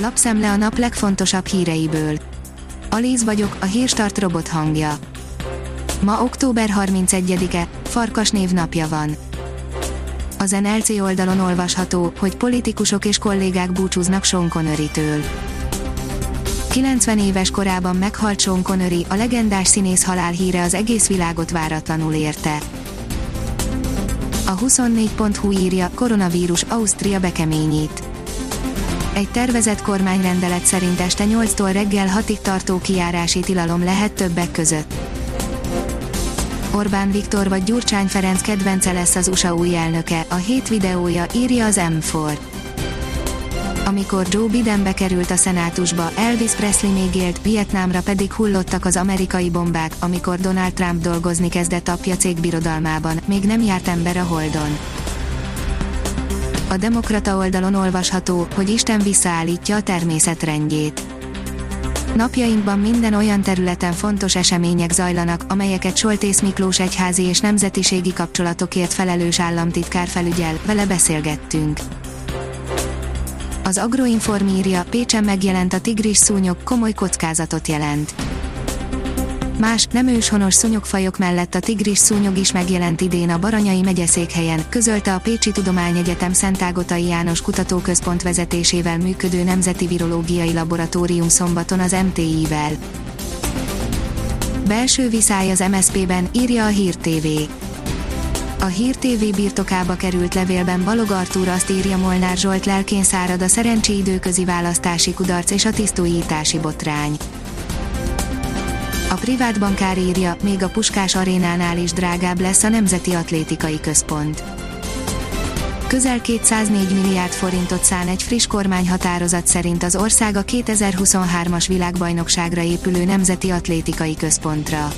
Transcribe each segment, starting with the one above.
Lapszemle a nap legfontosabb híreiből. Alíz vagyok, a hírstart robot hangja. Ma október 31-e, Farkas név napja van. Az NLC oldalon olvasható, hogy politikusok és kollégák búcsúznak Sean Connery-től. 90 éves korában meghalt Sean Connery, a legendás színész halálhíre az egész világot váratlanul érte. A 24.hu írja, koronavírus, Ausztria bekeményít. Egy tervezett kormányrendelet szerint este 8-tól reggel 6-ig tartó kiárási tilalom lehet többek között. Orbán Viktor vagy Gyurcsány Ferenc kedvence lesz az USA új elnöke, a hét videója, írja az M4. Amikor Joe Biden bekerült a szenátusba, Elvis Presley még élt, Vietnámra pedig hullottak az amerikai bombák, amikor Donald Trump dolgozni kezdett apja cégbirodalmában, még nem járt ember a Holdon. A Demokrata oldalon olvasható, hogy Isten visszaállítja a természet rendjét. Napjainkban minden olyan területen fontos események zajlanak, amelyeket Soltész Miklós egyházi és nemzetiségi kapcsolatokért felelős államtitkár felügyel, vele beszélgettünk. Az Agroinform írja, Pécsen megjelent a tigris szúnyog, komoly kockázatot jelent. Más, nem őshonos szúnyogfajok mellett a tigris szúnyog is megjelent idén a Baranyai megyeszékhelyen, közölte a Pécsi Tudományegyetem Szentágotai János Kutatóközpont vezetésével működő Nemzeti Virológiai Laboratórium szombaton az MTI-vel. Belső viszály az MSZP-ben, írja a Hír TV. A Hír TV birtokába került levélben Balog Artúr azt írja Molnár Zsolt lelkén szárad a szerencsi időközi választási kudarc és a tisztújítási botrány. A privát bankár írja, még a Puskás arénánál is drágább lesz a Nemzeti Atlétikai Központ. Közel 204 milliárd forintot szán egy friss kormányhatározat szerint az ország a 2023-as világbajnokságra épülő Nemzeti Atlétikai Központra.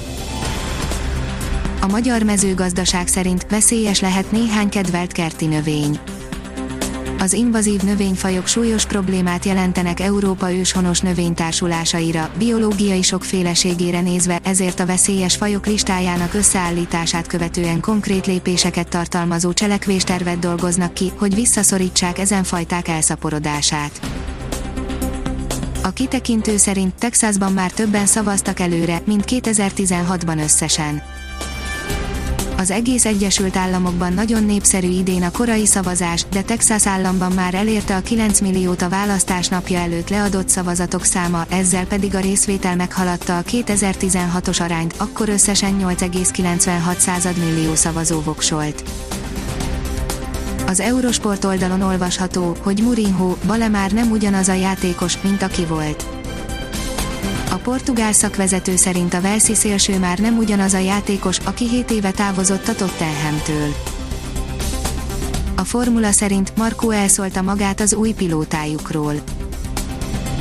A magyar mezőgazdaság szerint veszélyes lehet néhány kedvelt kerti növény az invazív növényfajok súlyos problémát jelentenek Európa őshonos növénytársulásaira, biológiai sokféleségére nézve, ezért a veszélyes fajok listájának összeállítását követően konkrét lépéseket tartalmazó cselekvéstervet dolgoznak ki, hogy visszaszorítsák ezen fajták elszaporodását. A kitekintő szerint Texasban már többen szavaztak előre, mint 2016-ban összesen az egész Egyesült Államokban nagyon népszerű idén a korai szavazás, de Texas államban már elérte a 9 milliót a választás napja előtt leadott szavazatok száma, ezzel pedig a részvétel meghaladta a 2016-os arányt, akkor összesen 8,96 millió szavazó voksolt. Az Eurosport oldalon olvasható, hogy Mourinho, Bale már nem ugyanaz a játékos, mint aki volt a portugál szakvezető szerint a Velszi szélső már nem ugyanaz a játékos, aki 7 éve távozott a Tottenhamtől. A formula szerint Markó elszólta magát az új pilótájukról.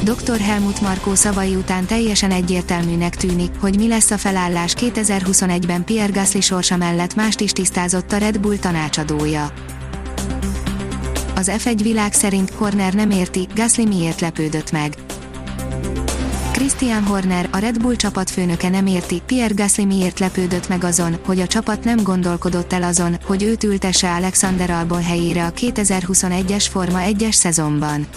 Dr. Helmut Markó szavai után teljesen egyértelműnek tűnik, hogy mi lesz a felállás 2021-ben Pierre Gasly sorsa mellett mást is tisztázott a Red Bull tanácsadója. Az F1 világ szerint Horner nem érti, Gasly miért lepődött meg. Christian Horner, a Red Bull csapatfőnöke nem érti, Pierre Gasly miért lepődött meg azon, hogy a csapat nem gondolkodott el azon, hogy őt ültesse Alexander Albon helyére a 2021-es Forma 1-es szezonban.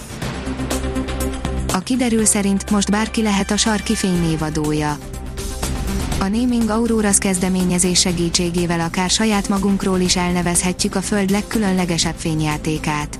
A kiderül szerint most bárki lehet a sarki fény névadója. A Naming Auroras kezdeményezés segítségével akár saját magunkról is elnevezhetjük a Föld legkülönlegesebb fényjátékát.